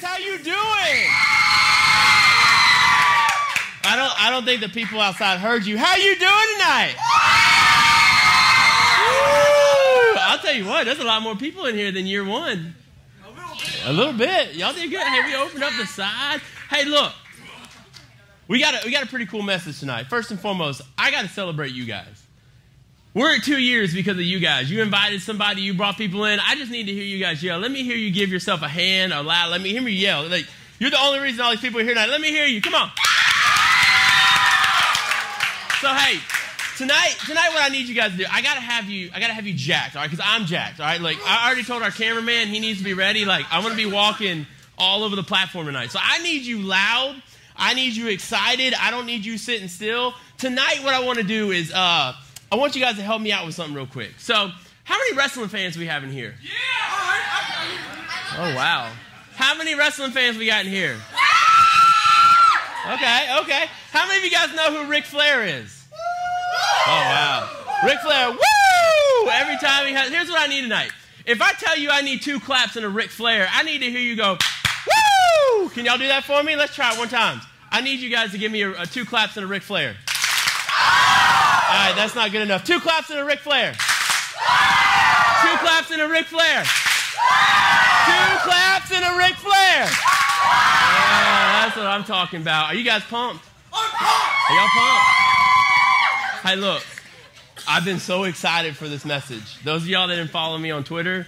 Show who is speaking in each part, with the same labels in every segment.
Speaker 1: Marcus, how you doing? I don't I don't think the people outside heard you. How you doing tonight? I'll tell you what, there's a lot more people in here than year one. A little bit. Y'all did good. Hey, we opened up the side. Hey, look. We got a, we got a pretty cool message tonight. First and foremost, I got to celebrate you guys. We're at two years because of you guys. You invited somebody, you brought people in. I just need to hear you guys yell. Let me hear you give yourself a hand or loud. Let me hear me yell. Like you're the only reason all these people are here tonight. Let me hear you. Come on. So hey, tonight, tonight, what I need you guys to do, I gotta have you, I gotta have you jacked, all right? Because I'm jacked, all right? Like I already told our cameraman he needs to be ready. Like I'm gonna be walking all over the platform tonight. So I need you loud. I need you excited. I don't need you sitting still. Tonight, what I want to do is. uh I want you guys to help me out with something real quick. So, how many wrestling fans we have in here? Yeah! Oh, wow. How many wrestling fans we got in here? Okay, okay. How many of you guys know who Ric Flair is? Oh, wow. Ric Flair, woo! Every time he has. Here's what I need tonight. If I tell you I need two claps and a Ric Flair, I need to hear you go, woo! Can y'all do that for me? Let's try it one time. I need you guys to give me a, a two claps and a Ric Flair. Ah! All right, that's not good enough. Two claps and a Ric Flair. Two claps and a Ric Flair. Two claps and a Ric Flair. Yeah, that's what I'm talking about. Are you guys pumped? I'm pumped. Are y'all pumped? Hey, look, I've been so excited for this message. Those of y'all that didn't follow me on Twitter,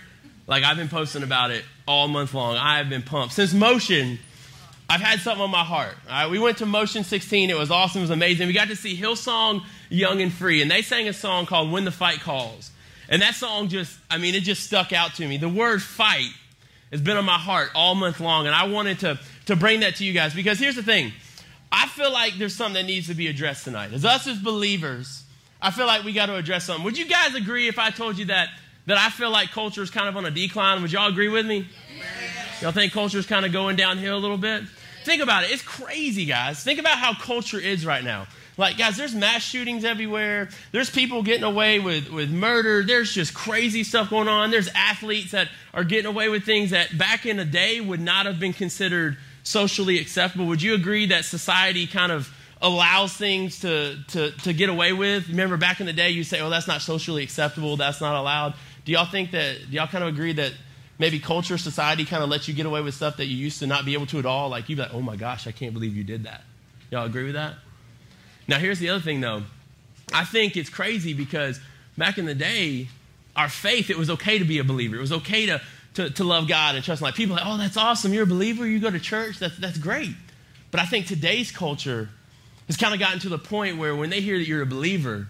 Speaker 1: like I've been posting about it all month long. I have been pumped. Since Motion, I've had something on my heart. All right, we went to Motion 16. It was awesome. It was amazing. We got to see Hillsong Young and Free, and they sang a song called When the Fight Calls. And that song just, I mean, it just stuck out to me. The word fight has been on my heart all month long, and I wanted to, to bring that to you guys because here's the thing. I feel like there's something that needs to be addressed tonight. As us as believers, I feel like we got to address something. Would you guys agree if I told you that that I feel like culture is kind of on a decline? Would y'all agree with me? Y'all think culture is kind of going downhill a little bit? Think about it. It's crazy, guys. Think about how culture is right now. Like, guys, there's mass shootings everywhere. There's people getting away with, with murder. There's just crazy stuff going on. There's athletes that are getting away with things that back in the day would not have been considered socially acceptable. Would you agree that society kind of allows things to, to, to get away with? Remember back in the day, you say, oh, that's not socially acceptable. That's not allowed. Do y'all think that, do y'all kind of agree that maybe culture, society kind of lets you get away with stuff that you used to not be able to at all. Like you'd be like, oh my gosh, I can't believe you did that. Y'all agree with that? Now, here's the other thing though. I think it's crazy because back in the day, our faith, it was okay to be a believer. It was okay to, to, to love God and trust. Like people like, oh, that's awesome. You're a believer. You go to church. That's, that's great. But I think today's culture has kind of gotten to the point where when they hear that you're a believer,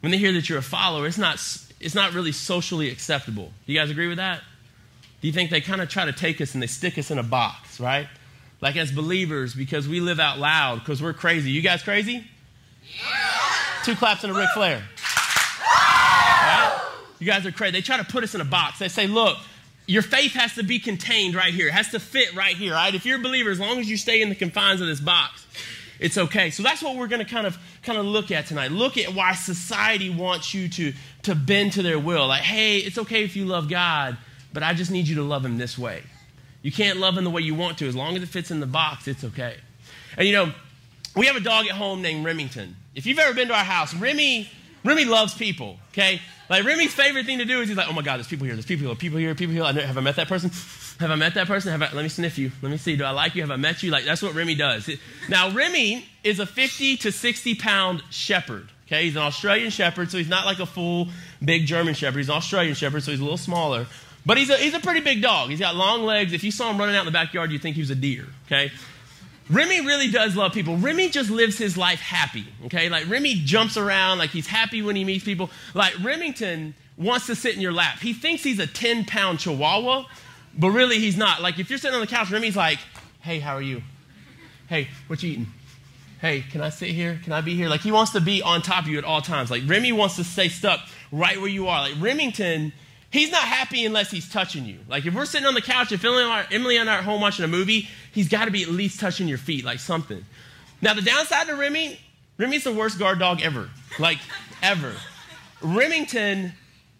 Speaker 1: when they hear that you're a follower, it's not, it's not really socially acceptable. You guys agree with that? Do you think they kind of try to take us and they stick us in a box, right? Like as believers, because we live out loud, because we're crazy. You guys crazy? Yeah. Two claps and a Ric Flair. Right? You guys are crazy. They try to put us in a box. They say, look, your faith has to be contained right here. It has to fit right here, right? If you're a believer, as long as you stay in the confines of this box, it's okay. So that's what we're going to kind of kind of look at tonight. Look at why society wants you to to bend to their will. Like, hey, it's okay if you love God, but I just need you to love him this way. You can't love him the way you want to. As long as it fits in the box, it's okay. And you know, we have a dog at home named Remington. If you've ever been to our house, Remy, Remy loves people, okay? Like Remy's favorite thing to do is he's like, oh my God, there's people here, there's people here, people here, people here. Have I met that person? Have I met that person? Have I, let me sniff you. Let me see. Do I like you? Have I met you? Like, that's what Remy does. Now, Remy is a 50 to 60 pound shepherd. Okay, he's an Australian shepherd, so he's not like a full big German shepherd. He's an Australian shepherd, so he's a little smaller. But he's a, he's a pretty big dog. He's got long legs. If you saw him running out in the backyard, you'd think he was a deer, okay? Remy really does love people. Remy just lives his life happy, okay? Like Remy jumps around, like he's happy when he meets people. Like Remington wants to sit in your lap. He thinks he's a 10 pound chihuahua, but really he's not. Like if you're sitting on the couch, Remy's like, hey, how are you? Hey, what you eating? Hey, can I sit here? Can I be here? Like he wants to be on top of you at all times. Like Remy wants to stay stuck right where you are. Like Remington He's not happy unless he's touching you. Like if we're sitting on the couch, if Emily and I are home watching a movie, he's got to be at least touching your feet, like something. Now the downside to Remy, Remy's the worst guard dog ever, like ever. Remington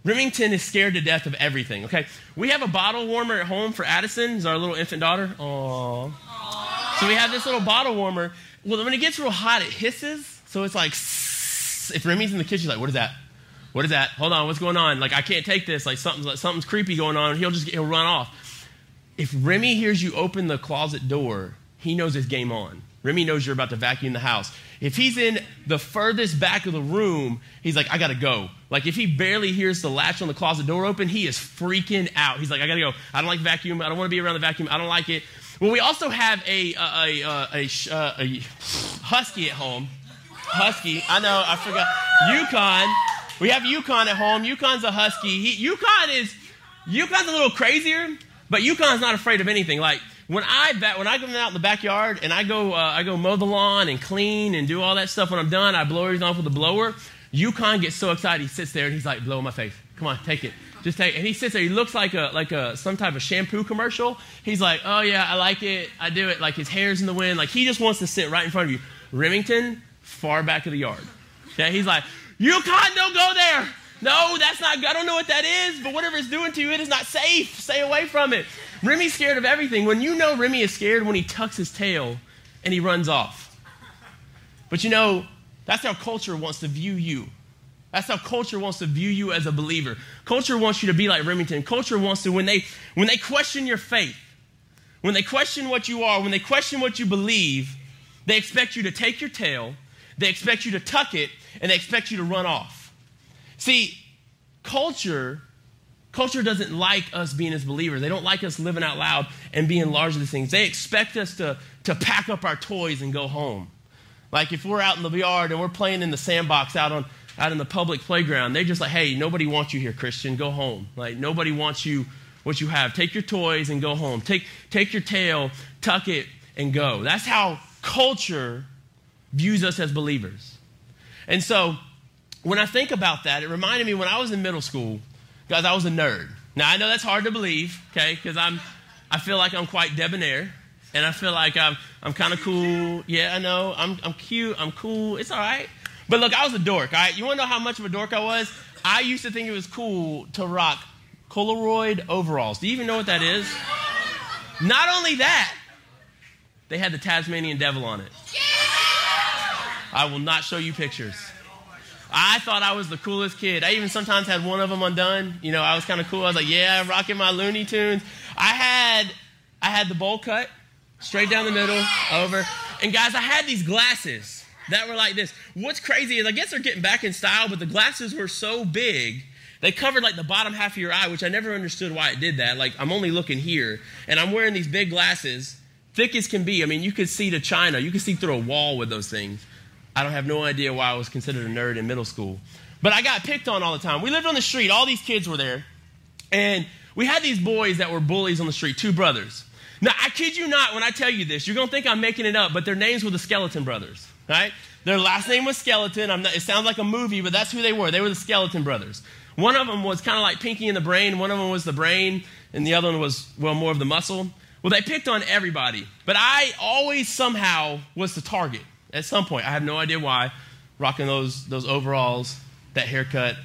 Speaker 1: Remington is scared to death of everything, okay? We have a bottle warmer at home for Addison, is our little infant daughter. Aww. So we have this little bottle warmer. Well, when it gets real hot, it hisses. So it's like, if Remy's in the kitchen, like, what is that? What is that? Hold on, what's going on? Like, I can't take this. Like, something's, like, something's creepy going on. He'll just, he'll run off. If Remy hears you open the closet door, he knows it's game on. Remy knows you're about to vacuum the house. If he's in the furthest back of the room, he's like, I gotta go. Like, if he barely hears the latch on the closet door open, he is freaking out. He's like, I gotta go. I don't like vacuum. I don't wanna be around the vacuum. I don't like it. Well, we also have a, a, a, a, a, uh, a husky at home. Husky. I know, I forgot. Yukon. We have Yukon at home. Yukon's a husky. He, Yukon is, Yukon's a little crazier, but Yukon's not afraid of anything. Like, when I when I go out in the backyard and I go uh, I go mow the lawn and clean and do all that stuff. When I'm done, I blow everything off with a blower. Yukon gets so excited, he sits there and he's like, "Blow my face! Come on, take it, just take." It. And he sits there. He looks like a like a some type of shampoo commercial. He's like, "Oh yeah, I like it. I do it." Like his hair's in the wind. Like he just wants to sit right in front of you. Remington, far back of the yard. Yeah, he's like, "Yukon, don't go there." No, that's not. I don't know what that is, but whatever it's doing to you, it is not safe. Stay away from it. Remy's scared of everything. When you know Remy is scared when he tucks his tail and he runs off. But you know, that's how culture wants to view you. That's how culture wants to view you as a believer. Culture wants you to be like Remington. Culture wants to, when they, when they question your faith, when they question what you are, when they question what you believe, they expect you to take your tail, they expect you to tuck it, and they expect you to run off. See, culture Culture doesn't like us being as believers. They don't like us living out loud and being large these things. They expect us to, to pack up our toys and go home. Like if we're out in the yard and we're playing in the sandbox out on out in the public playground, they're just like, hey, nobody wants you here, Christian. Go home. Like nobody wants you what you have. Take your toys and go home. Take take your tail, tuck it, and go. That's how culture views us as believers. And so when I think about that, it reminded me when I was in middle school Guys, I was a nerd. Now, I know that's hard to believe, okay, because I'm, I feel like I'm quite debonair, and I feel like I'm, I'm kind of cool. Yeah, I know. I'm, I'm cute. I'm cool. It's all right. But look, I was a dork, all right? You want to know how much of a dork I was? I used to think it was cool to rock Polaroid overalls. Do you even know what that is? Not only that, they had the Tasmanian devil on it. I will not show you pictures. I thought I was the coolest kid. I even sometimes had one of them undone. You know, I was kind of cool. I was like, yeah, rocking my Looney Tunes. I had, I had the bowl cut straight down the middle, over. And guys, I had these glasses that were like this. What's crazy is I guess they're getting back in style, but the glasses were so big. They covered like the bottom half of your eye, which I never understood why it did that. Like I'm only looking here, and I'm wearing these big glasses, thick as can be. I mean, you could see to China. You could see through a wall with those things. I don't have no idea why I was considered a nerd in middle school. But I got picked on all the time. We lived on the street, all these kids were there. And we had these boys that were bullies on the street, two brothers. Now, I kid you not when I tell you this. You're going to think I'm making it up, but their names were the Skeleton Brothers, right? Their last name was Skeleton. Not, it sounds like a movie, but that's who they were. They were the Skeleton Brothers. One of them was kind of like Pinky and the Brain. One of them was the brain, and the other one was, well, more of the muscle. Well, they picked on everybody, but I always somehow was the target at some point. I have no idea why. Rocking those, those overalls, that haircut,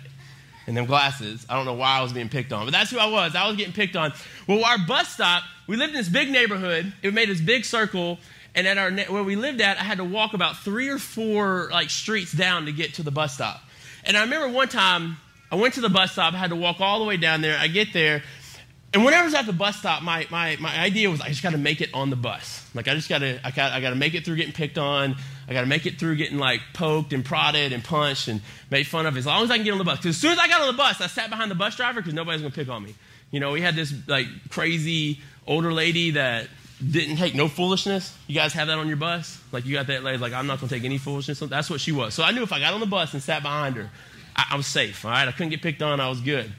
Speaker 1: and them glasses. I don't know why I was being picked on, but that's who I was. I was getting picked on. Well, our bus stop, we lived in this big neighborhood. It made this big circle, and at our where we lived at, I had to walk about three or four like streets down to get to the bus stop. And I remember one time I went to the bus stop. I had to walk all the way down there. I get there, and whenever I was at the bus stop, my, my, my idea was I just got to make it on the bus. Like I just got to I got I to make it through getting picked on. I got to make it through getting like poked and prodded and punched and made fun of as long as I can get on the bus. Because as soon as I got on the bus, I sat behind the bus driver because nobody's gonna pick on me. You know, we had this like crazy older lady that didn't take no foolishness. You guys have that on your bus? Like you got that lady like I'm not gonna take any foolishness. That's what she was. So I knew if I got on the bus and sat behind her, I, I was safe. All right, I couldn't get picked on. I was good.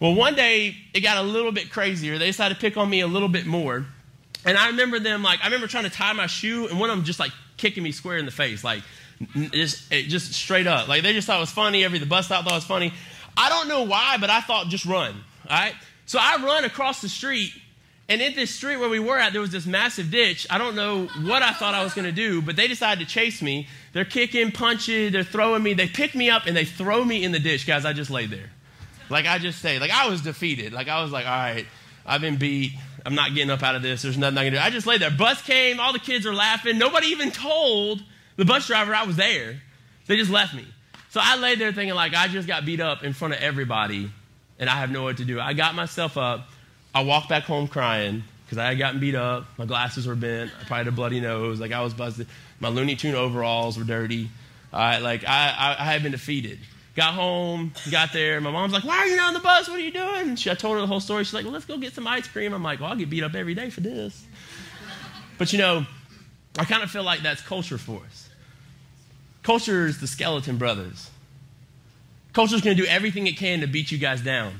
Speaker 1: Well, one day it got a little bit crazier. They decided to pick on me a little bit more. And I remember them like I remember trying to tie my shoe, and one of them just like kicking me square in the face, like just just straight up. Like they just thought it was funny. Every the bus stop thought it was funny. I don't know why, but I thought just run. All right. So I run across the street, and in this street where we were at, there was this massive ditch. I don't know what I thought I was going to do, but they decided to chase me. They're kicking, punching, they're throwing me. They pick me up and they throw me in the ditch, guys. I just laid there. Like I just say, like I was defeated. Like I was like, all right, I've been beat. I'm not getting up out of this. There's nothing I can do. I just lay there. Bus came. All the kids are laughing. Nobody even told the bus driver I was there. They just left me. So I lay there thinking like I just got beat up in front of everybody, and I have no what to do. I got myself up. I walked back home crying because I had gotten beat up. My glasses were bent. I probably had a bloody nose. Like I was busted. My Looney Tune overalls were dirty. Uh, like I, I, I had been defeated. Got home, got there. My mom's like, "Why are you not on the bus? What are you doing?" She, I told her the whole story. She's like, "Well, let's go get some ice cream." I'm like, "Well, I'll get beat up every day for this." But you know, I kind of feel like that's culture for us. Culture is the skeleton brothers. Culture is going to do everything it can to beat you guys down.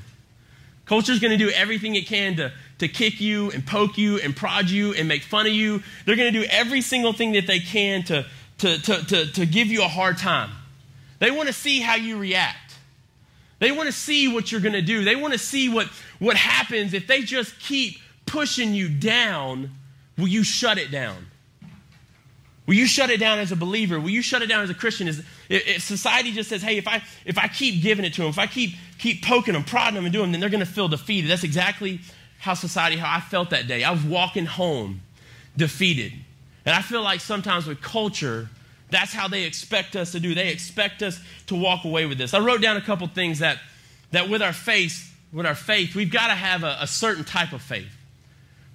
Speaker 1: Culture is going to do everything it can to, to kick you and poke you and prod you and make fun of you. They're going to do every single thing that they can to, to, to, to, to give you a hard time. They want to see how you react. They want to see what you're going to do. They want to see what, what happens if they just keep pushing you down. Will you shut it down? Will you shut it down as a believer? Will you shut it down as a Christian? Is, if society just says, hey, if I, if I keep giving it to them, if I keep, keep poking them, prodding them, and doing them, then they're going to feel defeated. That's exactly how society, how I felt that day. I was walking home defeated. And I feel like sometimes with culture, that's how they expect us to do. They expect us to walk away with this. I wrote down a couple things that, that with our faith, with our faith, we've got to have a, a certain type of faith.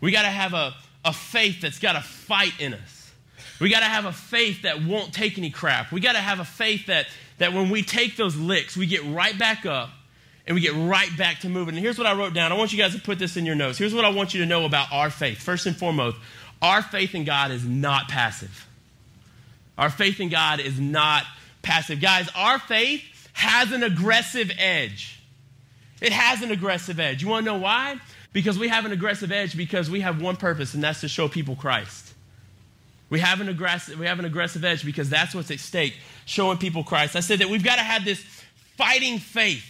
Speaker 1: We got to have a, a faith that's got a fight in us. We got to have a faith that won't take any crap. We got to have a faith that, that when we take those licks, we get right back up and we get right back to moving. And here's what I wrote down. I want you guys to put this in your notes. Here's what I want you to know about our faith. First and foremost, our faith in God is not passive. Our faith in God is not passive. Guys, our faith has an aggressive edge. It has an aggressive edge. You want to know why? Because we have an aggressive edge because we have one purpose, and that's to show people Christ. We have an aggressive, we have an aggressive edge because that's what's at stake, showing people Christ. I said that we've got to have this fighting faith.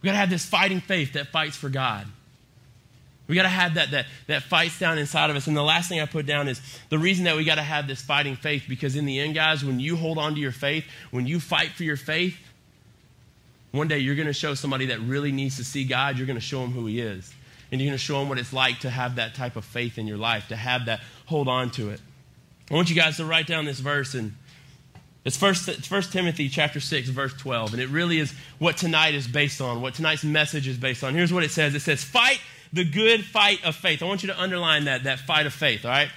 Speaker 1: We've got to have this fighting faith that fights for God. We got to have that, that, that fights down inside of us. And the last thing I put down is the reason that we got to have this fighting faith, because in the end, guys, when you hold on to your faith, when you fight for your faith, one day you're going to show somebody that really needs to see God, you're going to show them who He is. And you're going to show them what it's like to have that type of faith in your life, to have that, hold on to it. I want you guys to write down this verse and it's first, first Timothy chapter 6, verse 12. And it really is what tonight is based on, what tonight's message is based on. Here's what it says. It says, fight the good fight of faith. I want you to underline that, that fight of faith, all right?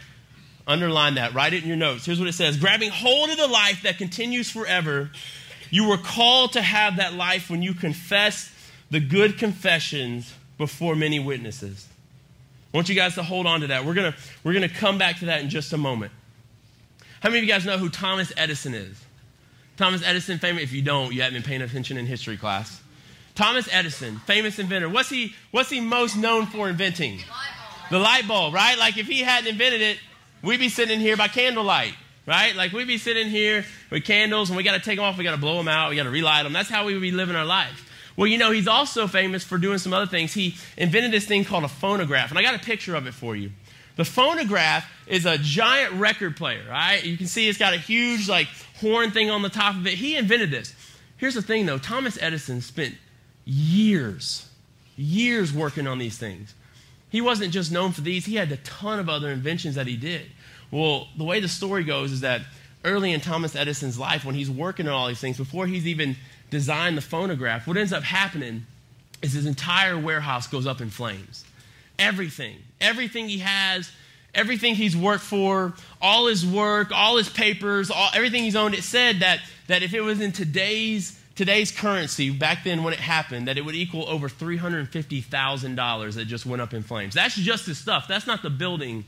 Speaker 1: Underline that. Write it in your notes. Here's what it says Grabbing hold of the life that continues forever, you were called to have that life when you confess the good confessions before many witnesses. I want you guys to hold on to that. We're going to we're gonna come back to that in just a moment. How many of you guys know who Thomas Edison is? Thomas Edison, famous. If you don't, you haven't been paying attention in history class. Thomas Edison, famous inventor. What's he, what's he most known for inventing? The light bulb, right? Like if he hadn't invented it, we'd be sitting here by candlelight, right? Like we'd be sitting here with candles and we got to take them off, we got to blow them out, we got to relight them. That's how we would be living our life. Well, you know, he's also famous for doing some other things. He invented this thing called a phonograph, and I got a picture of it for you. The phonograph is a giant record player, right? You can see it's got a huge, like, horn thing on the top of it. He invented this. Here's the thing, though Thomas Edison spent years, years working on these things. He wasn't just known for these, he had a ton of other inventions that he did. Well, the way the story goes is that early in Thomas Edison's life, when he's working on all these things, before he's even designed the phonograph, what ends up happening is his entire warehouse goes up in flames. Everything, everything he has, everything he's worked for, all his work, all his papers, all, everything he's owned, it said that, that if it was in today's today's currency, back then when it happened, that it would equal over $350,000 that just went up in flames. That's just the stuff. That's not the building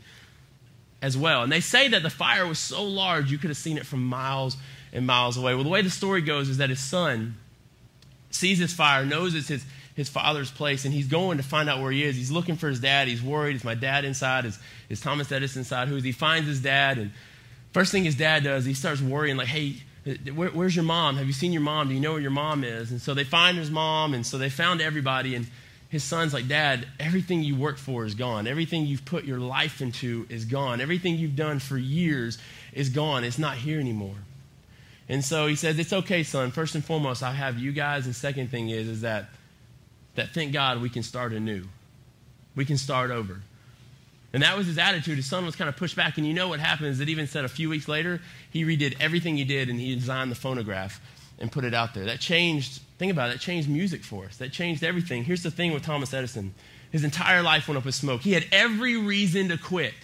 Speaker 1: as well. And they say that the fire was so large you could have seen it from miles and miles away. Well, the way the story goes is that his son sees this fire, knows it's his, his father's place, and he's going to find out where he is. He's looking for his dad. He's worried. Is my dad inside? Is, is Thomas Edison inside? Who is he? Finds his dad, and first thing his dad does, he starts worrying, like, hey, Uh, where, where's your mom? Have you seen your mom? Do you know where your mom is? And so they find his mom, and so they found everybody. And his son's like, Dad, everything you work for is gone. Everything you've put your life into is gone. Everything you've done for years is gone. It's not here anymore. And so he says, It's okay, son. First and foremost, I have you guys. And second thing is, is that, that thank God we can start anew. We can start over. And that was his attitude. His son was kind of pushed back. And you know what happened is that even said a few weeks later, he redid everything he did and he designed the phonograph and put it out there. That changed, think about it, that changed music for us. That changed everything. Here's the thing with Thomas Edison his entire life went up in smoke. He had every reason to quit,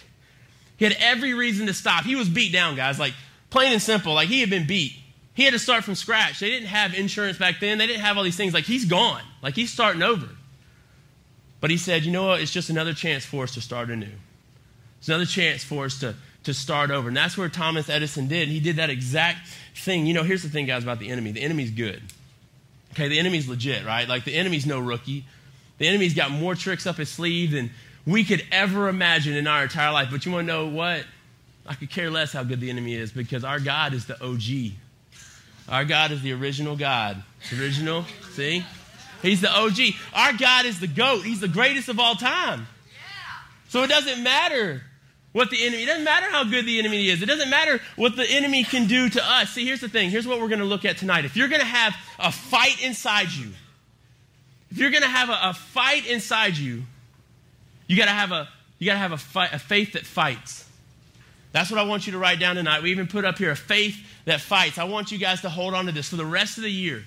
Speaker 1: he had every reason to stop. He was beat down, guys. Like, plain and simple. Like, he had been beat. He had to start from scratch. They didn't have insurance back then, they didn't have all these things. Like, he's gone. Like, he's starting over. But he said, you know what? It's just another chance for us to start anew. It's another chance for us to, to start over. And that's where Thomas Edison did. He did that exact thing. You know, here's the thing, guys, about the enemy the enemy's good. Okay, the enemy's legit, right? Like, the enemy's no rookie. The enemy's got more tricks up his sleeve than we could ever imagine in our entire life. But you want to know what? I could care less how good the enemy is because our God is the OG. Our God is the original God. Original, see? He's the OG. Our God is the GOAT. He's the greatest of all time. So it doesn't matter what the enemy, it doesn't matter how good the enemy is. It doesn't matter what the enemy can do to us. See, here's the thing. Here's what we're going to look at tonight. If you're going to have a fight inside you, if you're going to have a, a, fight inside you, you got to have a you got to have a, fight, a faith that fights. That's what I want you to write down tonight. We even put up here a faith that fights. I want you guys to hold on to this for the rest of the year.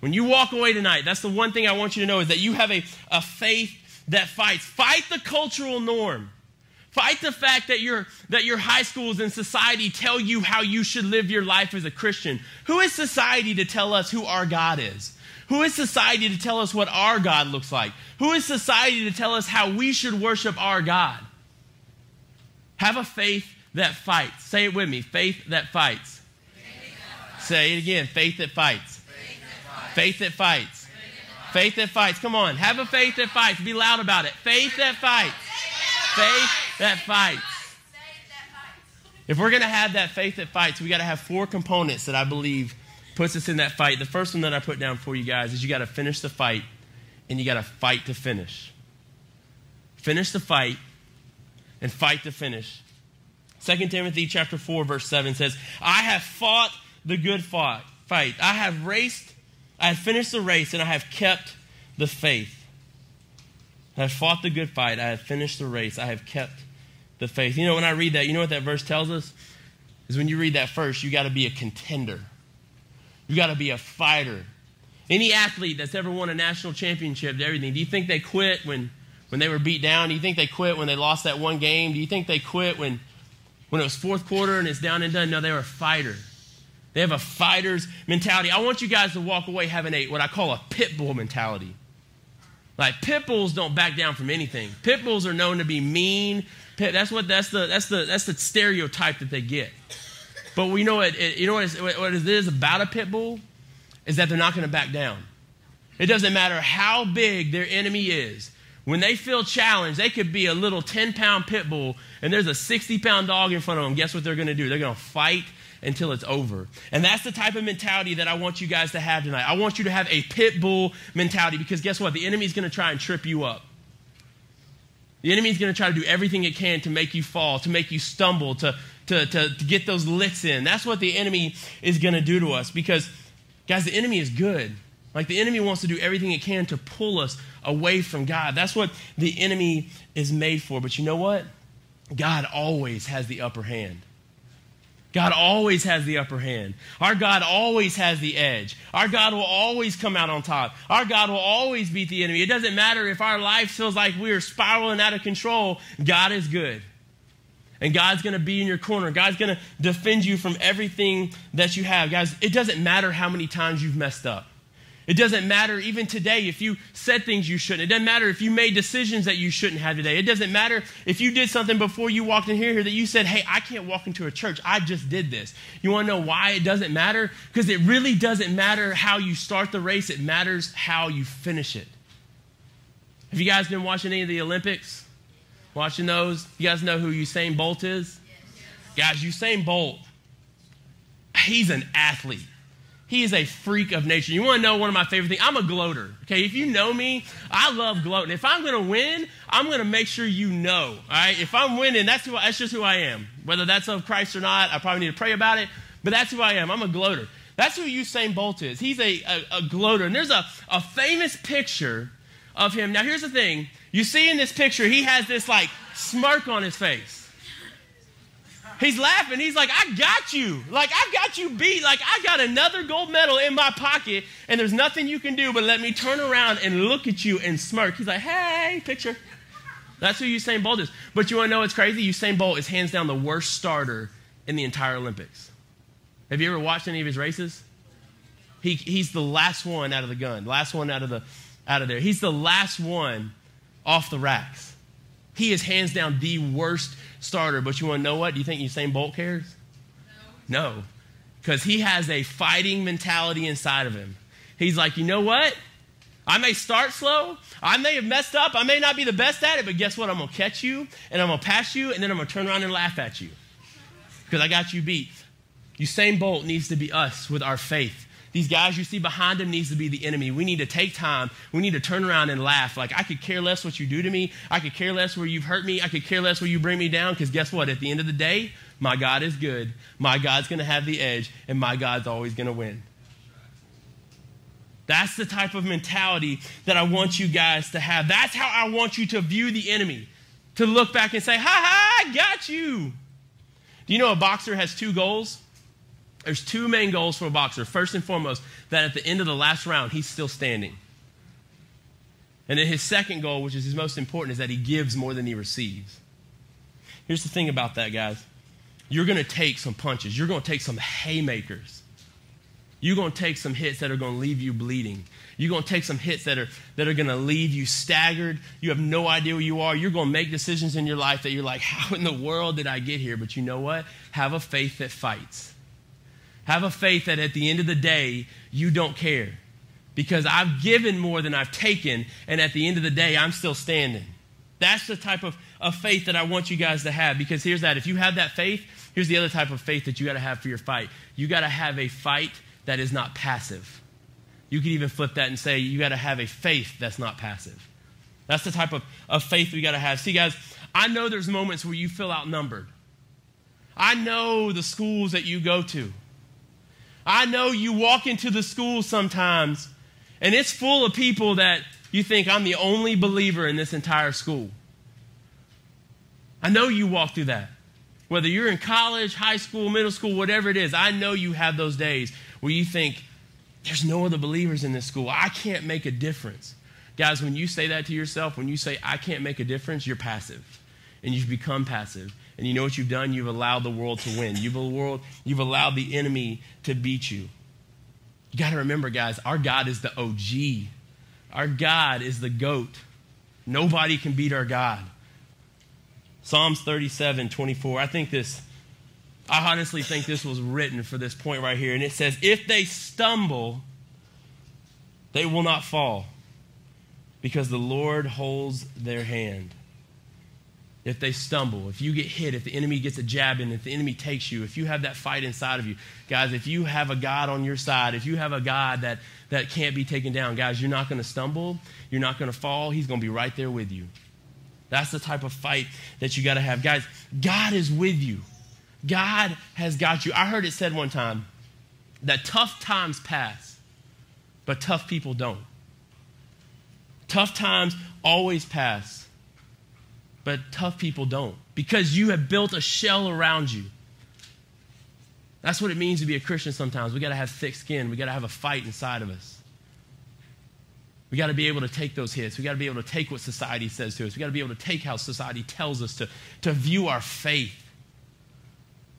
Speaker 1: When you walk away tonight, that's the one thing I want you to know is that you have a, a faith that fights. Fight the cultural norm. Fight the fact that your, that your high schools and society tell you how you should live your life as a Christian. Who is society to tell us who our God is? Who is society to tell us what our God looks like? Who is society to tell us how we should worship our God? Have a faith that fights. Say it with me faith that fights. Faith that fights. Say it again faith that fights. Faith that fights. Faith that fights. Come on. Have a faith that fights. Be loud about it. Faith that fights. Faith that fights. If we're going to have that faith that fights, we got to have four components that I believe puts us in that fight. The first one that I put down for you guys is you got to finish the fight and you got to fight to finish. Finish the fight and fight to finish. 2 Timothy chapter 4 verse 7 says, "I have fought the good fight. I have raced I have finished the race and I have kept the faith. I have fought the good fight. I have finished the race. I have kept the faith. You know, when I read that, you know what that verse tells us? Is when you read that first, you got to be a contender. You got to be a fighter. Any athlete that's ever won a national championship, everything, do you think they quit when, when they were beat down? Do you think they quit when they lost that one game? Do you think they quit when, when it was fourth quarter and it's down and done? No, they were a fighter. They have a fighter's mentality. I want you guys to walk away having a what I call a pit bull mentality. Like pit bulls don't back down from anything. Pit bulls are known to be mean. Pit, that's what that's the that's the that's the stereotype that they get. But we know it, it you know what, what it is about a pit bull is that they're not going to back down. It doesn't matter how big their enemy is. When they feel challenged, they could be a little 10 pound pit bull and there's a 60 pound dog in front of them. Guess what they're going to do? They're going to fight until it's over. And that's the type of mentality that I want you guys to have tonight. I want you to have a pit bull mentality because guess what? The enemy is going to try and trip you up. The enemy is going to try to do everything it can to make you fall, to make you stumble, to, to, to, to get those licks in. That's what the enemy is going to do to us because, guys, the enemy is good. Like the enemy wants to do everything it can to pull us away from God. That's what the enemy is made for. But you know what? God always has the upper hand. God always has the upper hand. Our God always has the edge. Our God will always come out on top. Our God will always beat the enemy. It doesn't matter if our life feels like we are spiraling out of control, God is good. And God's going to be in your corner. God's going to defend you from everything that you have. Guys, it doesn't matter how many times you've messed up. It doesn't matter even today if you said things you shouldn't. It doesn't matter if you made decisions that you shouldn't have today. It doesn't matter if you did something before you walked in here that you said, hey, I can't walk into a church. I just did this. You want to know why it doesn't matter? Because it really doesn't matter how you start the race, it matters how you finish it. Have you guys been watching any of the Olympics? Watching those? You guys know who Usain Bolt is? Guys, Usain Bolt, he's an athlete. He is a freak of nature. You want to know one of my favorite things? I'm a gloater. Okay, if you know me, I love gloating. If I'm going to win, I'm going to make sure you know. All right, if I'm winning, that's who. That's just who I am. Whether that's of Christ or not, I probably need to pray about it. But that's who I am. I'm a gloater. That's who Usain Bolt is. He's a, a, a gloater. And there's a, a famous picture of him. Now, here's the thing you see in this picture, he has this like smirk on his face. He's laughing. He's like, I got you. Like, I got you beat. Like, I got another gold medal in my pocket, and there's nothing you can do but let me turn around and look at you and smirk. He's like, hey, picture. That's who Usain Bolt is. But you want to know what's crazy? Usain Bolt is hands down the worst starter in the entire Olympics. Have you ever watched any of his races? He, he's the last one out of the gun, last one out of the out of there. He's the last one off the racks. He is hands down the worst starter. But you want to know what? Do you think Usain Bolt cares? No. Because no. he has a fighting mentality inside of him. He's like, you know what? I may start slow. I may have messed up. I may not be the best at it, but guess what? I'm going to catch you and I'm going to pass you and then I'm going to turn around and laugh at you because I got you beat. Usain Bolt needs to be us with our faith. These guys you see behind him needs to be the enemy. We need to take time. We need to turn around and laugh. Like, I could care less what you do to me. I could care less where you've hurt me. I could care less where you bring me down. Because guess what? At the end of the day, my God is good. My God's going to have the edge, and my God's always going to win. That's the type of mentality that I want you guys to have. That's how I want you to view the enemy. To look back and say, ha ha, I got you. Do you know a boxer has two goals? There's two main goals for a boxer. First and foremost, that at the end of the last round, he's still standing. And then his second goal, which is his most important, is that he gives more than he receives. Here's the thing about that, guys. You're going to take some punches. You're going to take some haymakers. You're going to take some hits that are going to leave you bleeding. You're going to take some hits that are, that are going to leave you staggered. You have no idea where you are. You're going to make decisions in your life that you're like, how in the world did I get here? But you know what? Have a faith that fights. Have a faith that at the end of the day, you don't care. Because I've given more than I've taken, and at the end of the day, I'm still standing. That's the type of, of faith that I want you guys to have. Because here's that if you have that faith, here's the other type of faith that you got to have for your fight. You got to have a fight that is not passive. You could even flip that and say you got to have a faith that's not passive. That's the type of, of faith we got to have. See, guys, I know there's moments where you feel outnumbered. I know the schools that you go to. I know you walk into the school sometimes and it's full of people that you think I'm the only believer in this entire school. I know you walk through that. Whether you're in college, high school, middle school, whatever it is, I know you have those days where you think, there's no other believers in this school. I can't make a difference. Guys, when you say that to yourself, when you say, I can't make a difference, you're passive. And you become passive. And you know what you've done? You've allowed the world to win. You've, world, you've allowed the enemy to beat you. You got to remember, guys, our God is the OG. Our God is the GOAT. Nobody can beat our God. Psalms 37, 24. I think this, I honestly think this was written for this point right here. And it says, If they stumble, they will not fall, because the Lord holds their hand if they stumble, if you get hit, if the enemy gets a jab in, if the enemy takes you, if you have that fight inside of you, guys, if you have a God on your side, if you have a God that, that can't be taken down, guys, you're not going to stumble, you're not going to fall, He's going to be right there with you. That's the type of fight that you got to have. Guys, God is with you. God has got you. I heard it said one time that tough times pass, but tough people don't. Tough times always pass but tough people don't because you have built a shell around you. That's what it means to be a Christian sometimes. We got to have thick skin, we got to have a fight inside of us. We got to be able to take those hits. We got to be able to take what society says to us. We got to be able to take how society tells us to, to view our faith.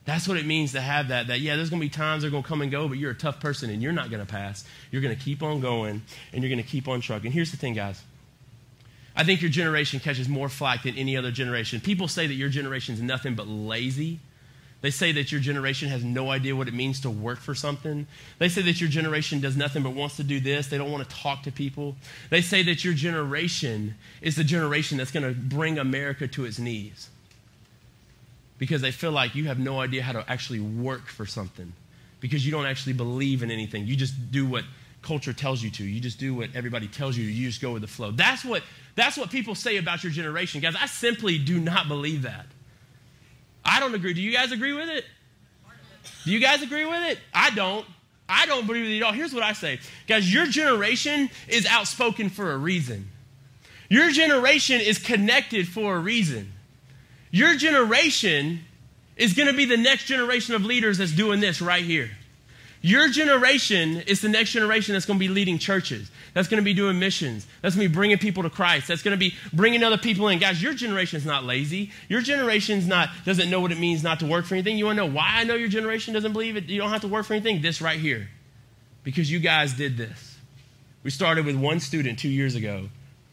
Speaker 1: That's what it means to have that. That, yeah, there's going to be times they're going to come and go, but you're a tough person and you're not going to pass. You're going to keep on going and you're going to keep on trucking. Here's the thing, guys I think your generation catches more flack than any other generation. People say that your generation is nothing but lazy. They say that your generation has no idea what it means to work for something. They say that your generation does nothing but wants to do this. They don't want to talk to people. They say that your generation is the generation that's going to bring America to its knees because they feel like you have no idea how to actually work for something because you don't actually believe in anything. You just do what culture tells you to. You just do what everybody tells you. You just go with the flow. That's what, that's what people say about your generation. Guys, I simply do not believe that. I don't agree. Do you guys agree with it? Do you guys agree with it? I don't. I don't believe it at all. Here's what I say. Guys, your generation is outspoken for a reason. Your generation is connected for a reason. Your generation is going to be the next generation of leaders that's doing this right here. Your generation is the next generation that's going to be leading churches, that's going to be doing missions, that's going to be bringing people to Christ, that's going to be bringing other people in. Guys, your generation is not lazy. Your generation's not doesn't know what it means not to work for anything. You want to know why I know your generation doesn't believe it? You don't have to work for anything. This right here, because you guys did this. We started with one student two years ago,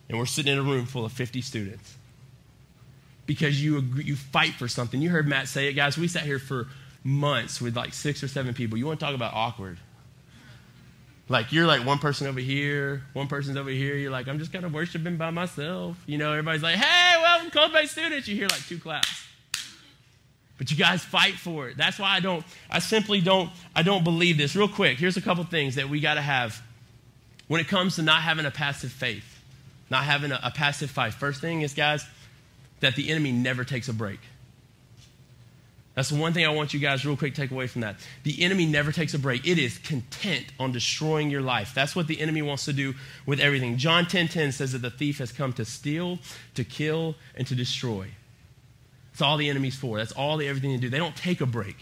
Speaker 1: and we're sitting in a room full of 50 students because you you fight for something. You heard Matt say it, guys. We sat here for months with like six or seven people. You want to talk about awkward? Like you're like one person over here, one person's over here. You're like, I'm just kind of worshiping by myself. You know, everybody's like, hey, welcome, Cultivate students. You hear like two claps. But you guys fight for it. That's why I don't, I simply don't, I don't believe this. Real quick, here's a couple things that we got to have when it comes to not having a passive faith, not having a, a passive fight. First thing is, guys, that the enemy never takes a break. That's the one thing I want you guys real quick take away from that. The enemy never takes a break. It is content on destroying your life. That's what the enemy wants to do with everything. John 10:10 10, 10 says that the thief has come to steal, to kill, and to destroy. That's all the enemy's for. That's all the everything they do. They don't take a break.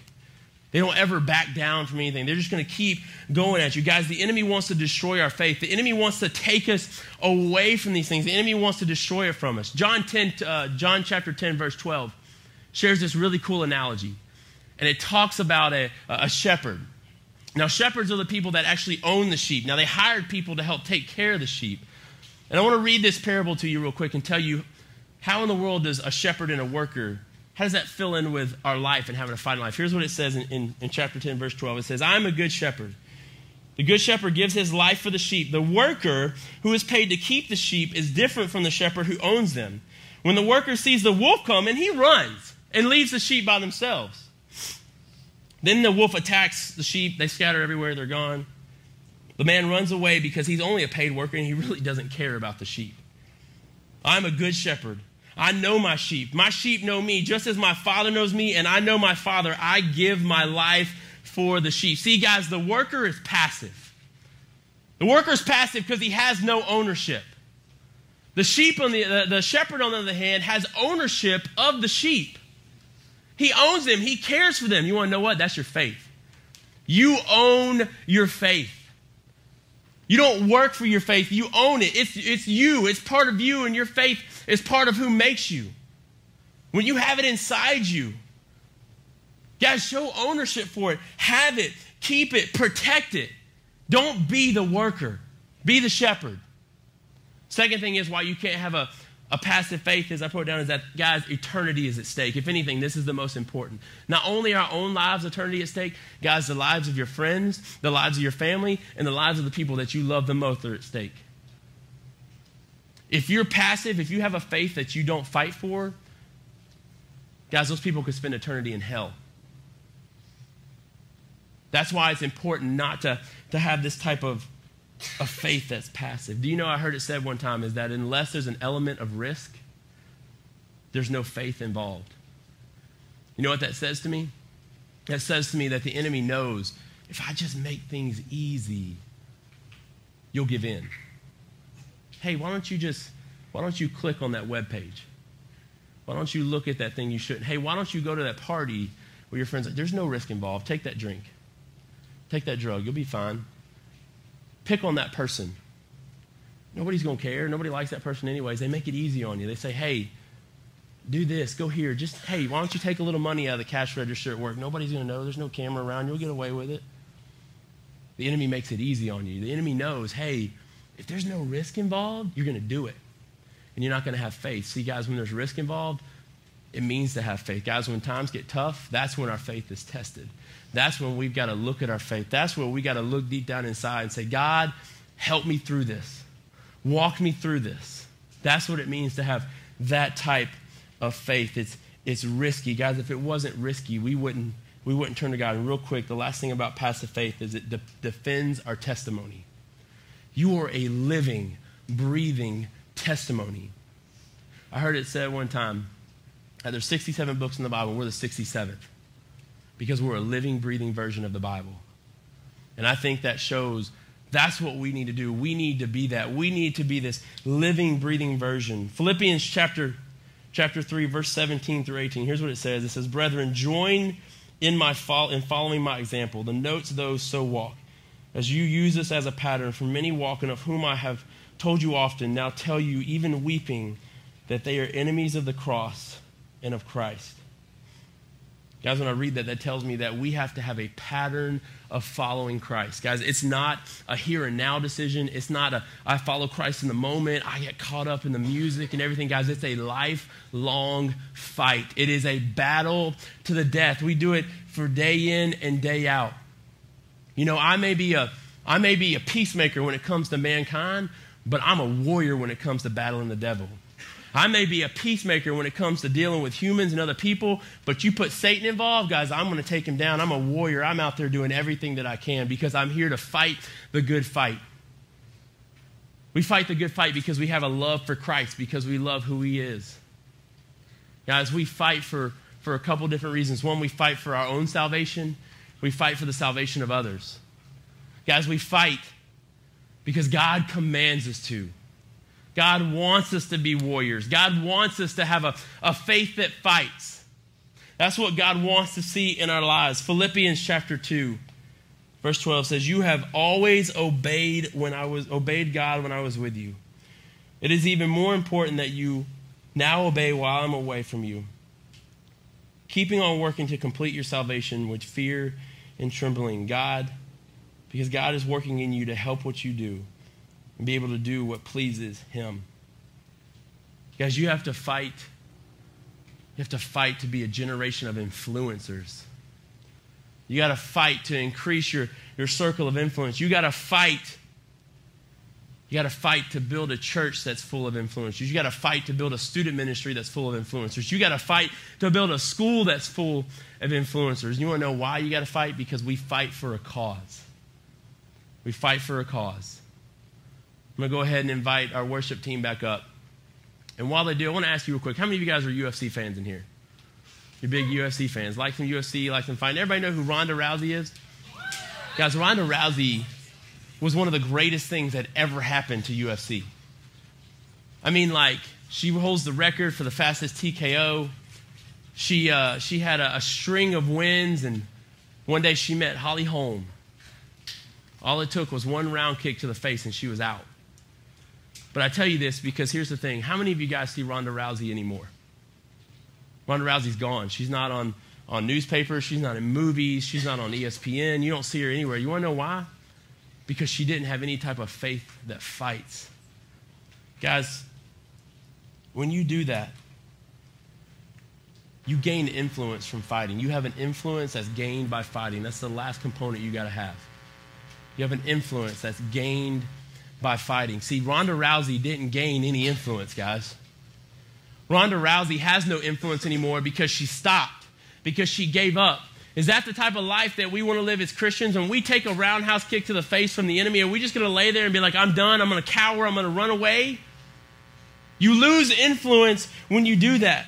Speaker 1: They don't ever back down from anything. They're just going to keep going at you. Guys, the enemy wants to destroy our faith. The enemy wants to take us away from these things. The enemy wants to destroy it from us. John 10, uh, John chapter 10, verse 12 shares this really cool analogy. And it talks about a, a shepherd. Now, shepherds are the people that actually own the sheep. Now, they hired people to help take care of the sheep. And I want to read this parable to you real quick and tell you how in the world does a shepherd and a worker, how does that fill in with our life and having a fighting life? Here's what it says in, in, in chapter 10, verse 12. It says, I'm a good shepherd. The good shepherd gives his life for the sheep. The worker who is paid to keep the sheep is different from the shepherd who owns them. When the worker sees the wolf come and he runs and leaves the sheep by themselves. Then the wolf attacks the sheep. They scatter everywhere. They're gone. The man runs away because he's only a paid worker and he really doesn't care about the sheep. I'm a good shepherd. I know my sheep. My sheep know me just as my father knows me, and I know my father. I give my life for the sheep. See, guys, the worker is passive. The worker is passive because he has no ownership. The sheep on the, the, the shepherd, on the other hand, has ownership of the sheep. He owns them, He cares for them. You want to know what? That's your faith. You own your faith. You don't work for your faith, you own it. It's, it's you, it's part of you, and your faith is part of who makes you. When you have it inside you, guys, show ownership for it. Have it, keep it, protect it. Don't be the worker, be the shepherd. Second thing is why you can't have a a passive faith, as I put it down, is that, guys, eternity is at stake. If anything, this is the most important. Not only our own lives, eternity at stake, guys, the lives of your friends, the lives of your family, and the lives of the people that you love the most are at stake. If you're passive, if you have a faith that you don't fight for, guys, those people could spend eternity in hell. That's why it's important not to, to have this type of a faith that's passive. Do you know I heard it said one time is that unless there's an element of risk, there's no faith involved. You know what that says to me? That says to me that the enemy knows if I just make things easy, you'll give in. Hey, why don't you just why don't you click on that web page? Why don't you look at that thing you shouldn't? Hey, why don't you go to that party where your friends like, there's no risk involved. Take that drink. Take that drug. You'll be fine pick on that person. Nobody's going to care. Nobody likes that person anyways. They make it easy on you. They say, hey, do this, go here. Just, hey, why don't you take a little money out of the cash register at work? Nobody's going to know. There's no camera around. You'll get away with it. The enemy makes it easy on you. The enemy knows, hey, if there's no risk involved, you're going to do it. And you're not going to have faith. See, guys, when there's risk involved, it means to have faith. Guys, when times get tough, that's when our faith is tested. That's when we've got to look at our faith. That's where we got to look deep down inside and say, God, help me through this. Walk me through this. That's what it means to have that type of faith. It's, it's risky. Guys, if it wasn't risky, we wouldn't, we wouldn't turn to God. And real quick, the last thing about passive faith is it de- defends our testimony. You are a living, breathing testimony. I heard it said one time that there's 67 books in the Bible, we're the 67th. Because we're a living, breathing version of the Bible. And I think that shows that's what we need to do. We need to be that. We need to be this living, breathing version. Philippians chapter, chapter 3, verse 17 through 18. Here's what it says It says, Brethren, join in, my fo- in following my example, the notes those so walk, as you use this as a pattern for many walking, of whom I have told you often, now tell you, even weeping, that they are enemies of the cross and of Christ. Guys, when I read that, that tells me that we have to have a pattern of following Christ. Guys, it's not a here and now decision. It's not a I follow Christ in the moment. I get caught up in the music and everything. Guys, it's a lifelong fight. It is a battle to the death. We do it for day in and day out. You know, I may be a I may be a peacemaker when it comes to mankind, but I'm a warrior when it comes to battling the devil. I may be a peacemaker when it comes to dealing with humans and other people, but you put Satan involved, guys, I'm going to take him down. I'm a warrior. I'm out there doing everything that I can because I'm here to fight the good fight. We fight the good fight because we have a love for Christ, because we love who he is. Guys, we fight for, for a couple different reasons. One, we fight for our own salvation, we fight for the salvation of others. Guys, we fight because God commands us to. God wants us to be warriors. God wants us to have a, a faith that fights. That's what God wants to see in our lives. Philippians chapter 2, verse 12 says, You have always obeyed when I was obeyed God when I was with you. It is even more important that you now obey while I'm away from you. Keeping on working to complete your salvation with fear and trembling. God, because God is working in you to help what you do and be able to do what pleases Him. Guys, you have to fight. You have to fight to be a generation of influencers. You got to fight to increase your, your circle of influence. You got to fight. You got to fight to build a church that's full of influencers. You got to fight to build a student ministry that's full of influencers. You got to fight to build a school that's full of influencers. You want to know why you got to fight? Because we fight for a cause. We fight for a cause. I'm going to go ahead and invite our worship team back up. And while they do, I want to ask you real quick how many of you guys are UFC fans in here? You're big UFC fans. Like some UFC, like some fighting. Everybody know who Ronda Rousey is? Guys, Ronda Rousey was one of the greatest things that ever happened to UFC. I mean, like, she holds the record for the fastest TKO. She, uh, she had a, a string of wins, and one day she met Holly Holm. All it took was one round kick to the face, and she was out. But I tell you this because here's the thing how many of you guys see Ronda Rousey anymore? Ronda Rousey's gone. She's not on, on newspapers, she's not in movies, she's not on ESPN. You don't see her anywhere. You want to know why? Because she didn't have any type of faith that fights. Guys, when you do that, you gain influence from fighting. You have an influence that's gained by fighting. That's the last component you got to have. You have an influence that's gained by fighting. See, Ronda Rousey didn't gain any influence, guys. Ronda Rousey has no influence anymore because she stopped, because she gave up. Is that the type of life that we want to live as Christians? When we take a roundhouse kick to the face from the enemy, are we just going to lay there and be like, I'm done, I'm going to cower, I'm going to run away? You lose influence when you do that.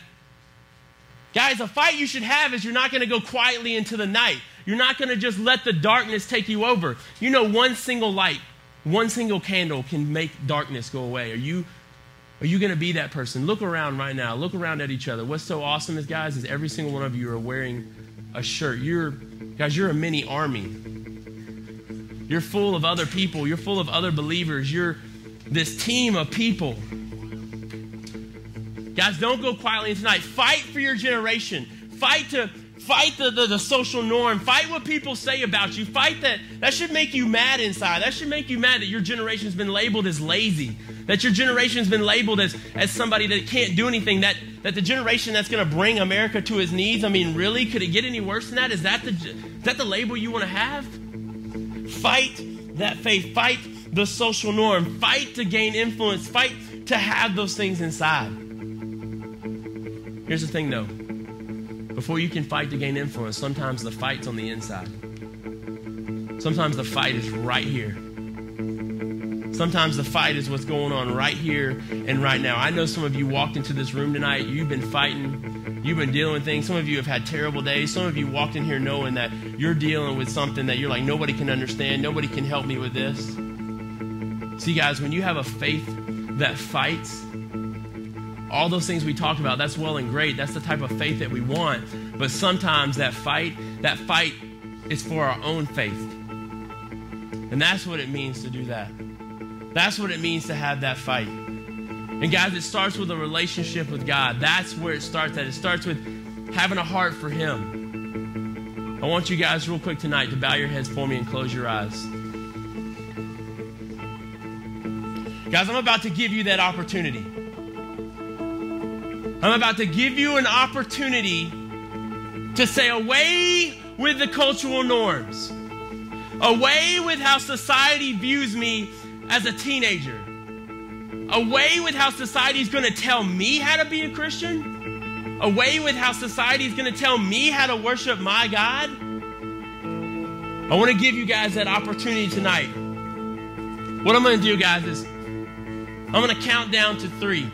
Speaker 1: Guys, a fight you should have is you're not going to go quietly into the night. You're not going to just let the darkness take you over. You know, one single light one single candle can make darkness go away. Are you are you going to be that person? Look around right now. Look around at each other. What's so awesome is guys is every single one of you are wearing a shirt. You're guys, you're a mini army. You're full of other people. You're full of other believers. You're this team of people. Guys, don't go quietly tonight. Fight for your generation. Fight to Fight the, the, the, social norm. Fight what people say about you. Fight that. That should make you mad inside. That should make you mad that your generation's been labeled as lazy. That your generation's been labeled as, as somebody that can't do anything. That, that the generation that's going to bring America to his knees. I mean, really? Could it get any worse than that? Is that the, is that the label you want to have? Fight that faith. Fight the social norm. Fight to gain influence. Fight to have those things inside. Here's the thing though before you can fight to gain influence, sometimes the fight's on the inside. Sometimes the fight is right here. Sometimes the fight is what's going on right here and right now. I know some of you walked into this room tonight, you've been fighting You've been dealing with things. Some of you have had terrible days. Some of you walked in here knowing that you're dealing with something that you're like, nobody can understand. Nobody can help me with this. See, guys, when you have a faith that fights, all those things we talked about, that's well and great. That's the type of faith that we want. But sometimes that fight, that fight is for our own faith. And that's what it means to do that. That's what it means to have that fight. And guys, it starts with a relationship with God. That's where it starts at. It starts with having a heart for Him. I want you guys, real quick tonight, to bow your heads for me and close your eyes. Guys, I'm about to give you that opportunity. I'm about to give you an opportunity to say, away with the cultural norms, away with how society views me as a teenager away with how society is going to tell me how to be a Christian, away with how society is going to tell me how to worship my God. I want to give you guys that opportunity tonight. What I'm going to do, guys, is I'm going to count down to three.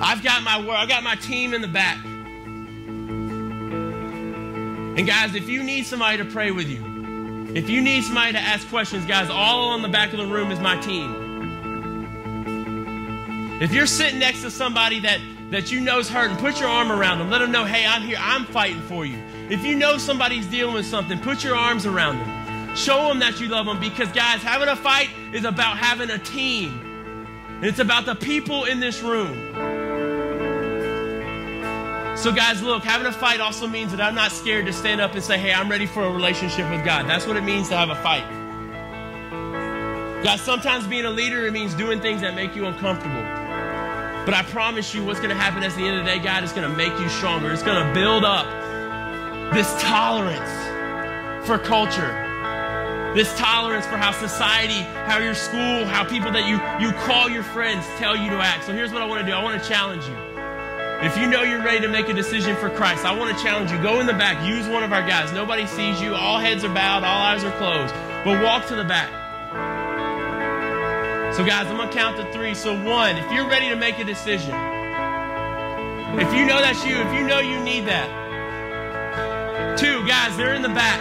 Speaker 1: I've got my I've got my team in the back. And guys, if you need somebody to pray with you, if you need somebody to ask questions, guys, all on the back of the room is my team. If you're sitting next to somebody that, that you know's hurting, put your arm around them. Let them know, hey, I'm here. I'm fighting for you. If you know somebody's dealing with something, put your arms around them. Show them that you love them because, guys, having a fight is about having a team. And it's about the people in this room. So, guys, look, having a fight also means that I'm not scared to stand up and say, hey, I'm ready for a relationship with God. That's what it means to have a fight. Guys, sometimes being a leader, it means doing things that make you uncomfortable. But I promise you, what's going to happen at the end of the day, God, is going to make you stronger. It's going to build up this tolerance for culture, this tolerance for how society, how your school, how people that you, you call your friends tell you to act. So here's what I want to do I want to challenge you. If you know you're ready to make a decision for Christ, I want to challenge you. Go in the back, use one of our guys. Nobody sees you, all heads are bowed, all eyes are closed. But walk to the back. So, guys, I'm going to count to three. So, one, if you're ready to make a decision, if you know that's you, if you know you need that. Two, guys, they're in the back.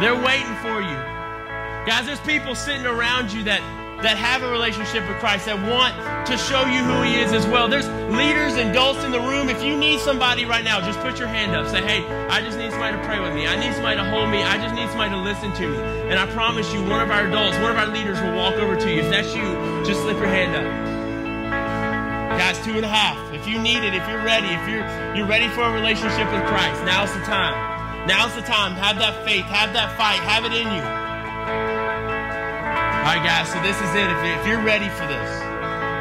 Speaker 1: They're waiting for you. Guys, there's people sitting around you that that have a relationship with Christ, that want to show you who He is as well. There's leaders and adults in the room. If you need somebody right now, just put your hand up. Say, hey, I just need somebody to pray with me. I need somebody to hold me. I just need somebody to listen to me. And I promise you, one of our adults, one of our leaders will walk over to you. If that's you, just slip your hand up. Guys, two and a half. If you need it, if you're ready, if you're you're ready for a relationship with Christ, now's the time. Now's the time. Have that faith, have that fight, have it in you. All right, guys, so this is it. If you're ready for this,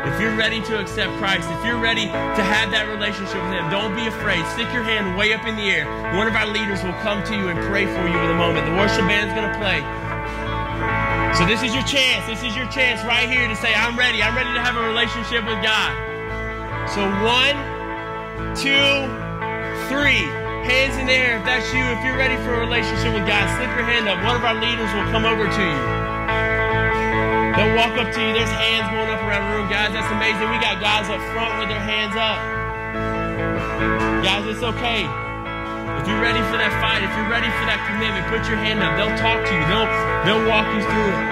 Speaker 1: if you're ready to accept Christ, if you're ready to have that relationship with Him, don't be afraid. Stick your hand way up in the air. One of our leaders will come to you and pray for you in a moment. The worship band's going to play. So this is your chance. This is your chance right here to say, I'm ready. I'm ready to have a relationship with God. So one, two, three. Hands in the air if that's you. If you're ready for a relationship with God, slip your hand up. One of our leaders will come over to you. They'll walk up to you. There's hands going up around the room. Guys, that's amazing. We got guys up front with their hands up. Guys, it's okay. If you're ready for that fight, if you're ready for that commitment, put your hand up. They'll talk to you. They'll, they'll walk you through it.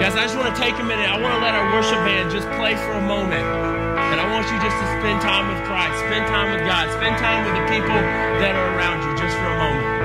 Speaker 1: Guys, I just want to take a minute. I want to let our worship band just play for a moment. And I want you just to spend time with Christ, spend time with God, spend time with the people that are around you just for a moment.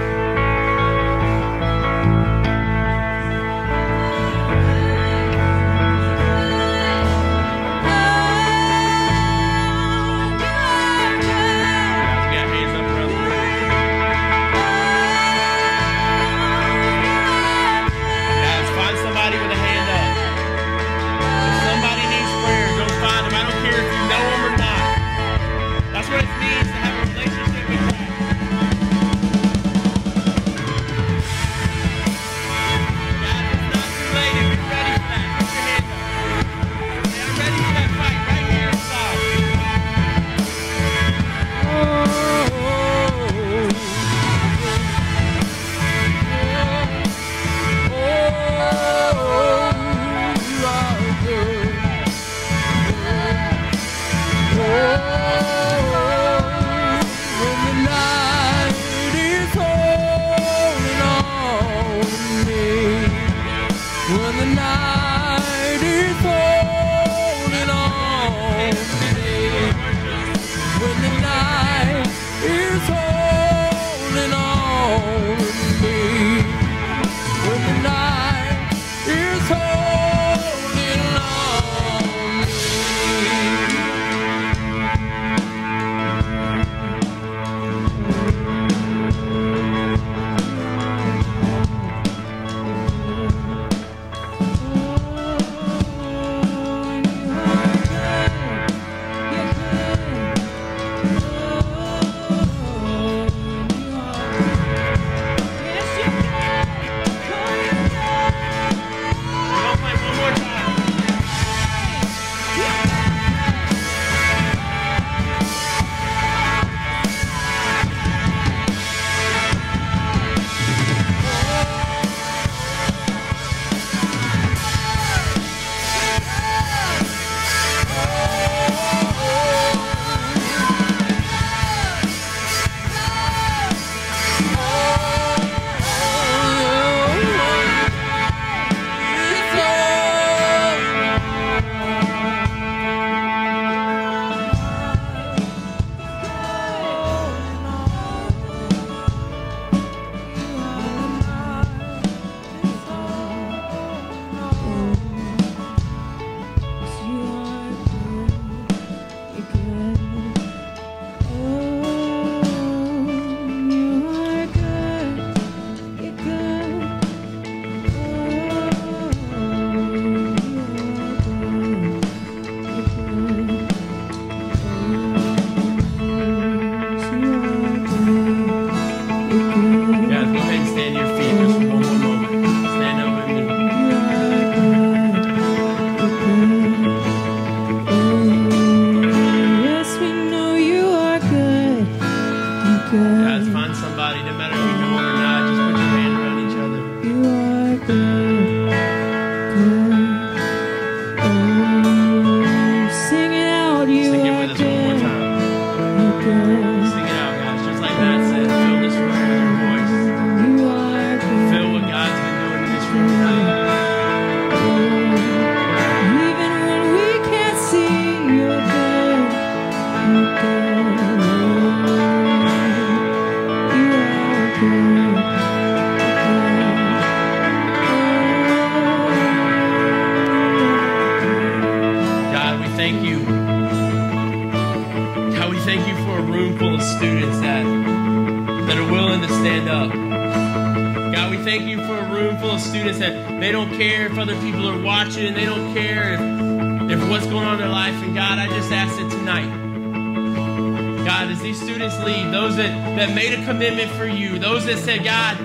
Speaker 1: Those said, God,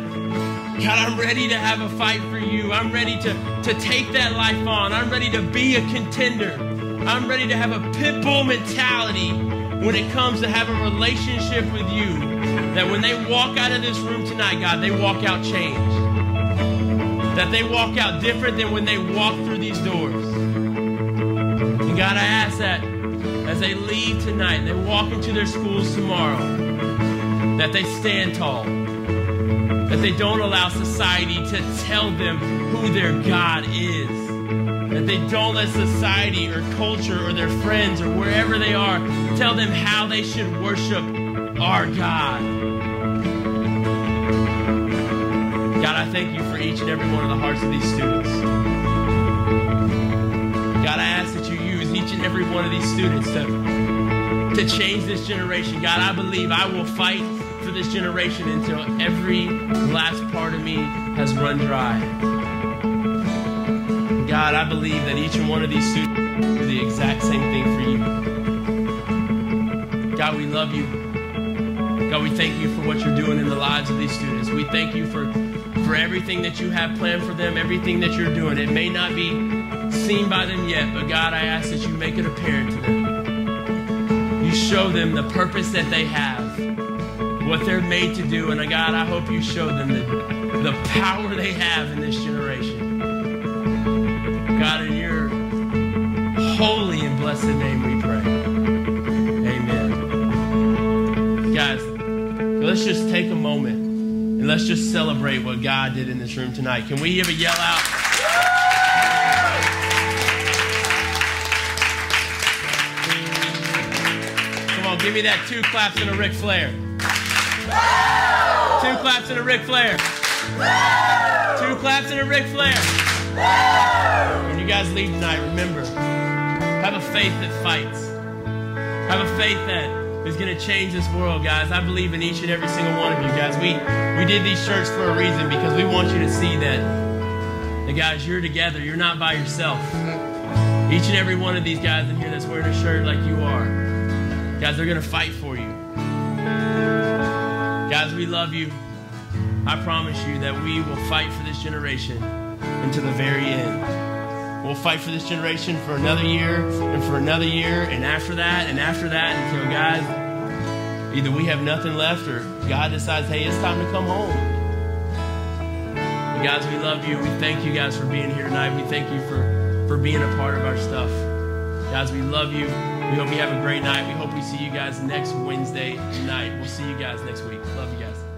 Speaker 1: God, I'm ready to have a fight for you. I'm ready to, to take that life on. I'm ready to be a contender. I'm ready to have a pit bull mentality when it comes to having a relationship with you. That when they walk out of this room tonight, God, they walk out changed. That they walk out different than when they walk through these doors. And God, I ask that as they leave tonight and they walk into their schools tomorrow, that they stand tall that they don't allow society to tell them who their God is. That they don't let society or culture or their friends or wherever they are tell them how they should worship our God. God, I thank you for each and every one of the hearts of these students. God, I ask that you use each and every one of these students to, to change this generation. God, I believe I will fight this generation until every last part of me has run dry. God, I believe that each and one of these students do the exact same thing for you. God, we love you. God, we thank you for what you're doing in the lives of these students. We thank you for, for everything that you have planned for them, everything that you're doing. It may not be seen by them yet, but God, I ask that you make it apparent to them. You show them the purpose that they have what they're made to do. And uh, God, I hope you show them the, the power they have in this generation. God, in your holy and blessed name we pray. Amen. Guys, let's just take a moment and let's just celebrate what God did in this room tonight. Can we give a yell out? Come on, give me that two claps and a Ric Flair. Two claps and a Ric Flair. Two claps and a Ric Flair. When you guys leave tonight, remember, have a faith that fights. Have a faith that is going to change this world, guys. I believe in each and every single one of you, guys. We we did these shirts for a reason because we want you to see that, that guys, you're together. You're not by yourself. Each and every one of these guys in here that's wearing a shirt like you are, guys, they're going to fight for you. Guys, we love you. I promise you that we will fight for this generation until the very end. We'll fight for this generation for another year and for another year and after that and after that until, guys, either we have nothing left or God decides, hey, it's time to come home. But guys, we love you. We thank you guys for being here tonight. We thank you for, for being a part of our stuff. Guys, we love you. We hope you have a great night. We hope we see you guys next Wednesday night. We'll see you guys next week. Love you guys.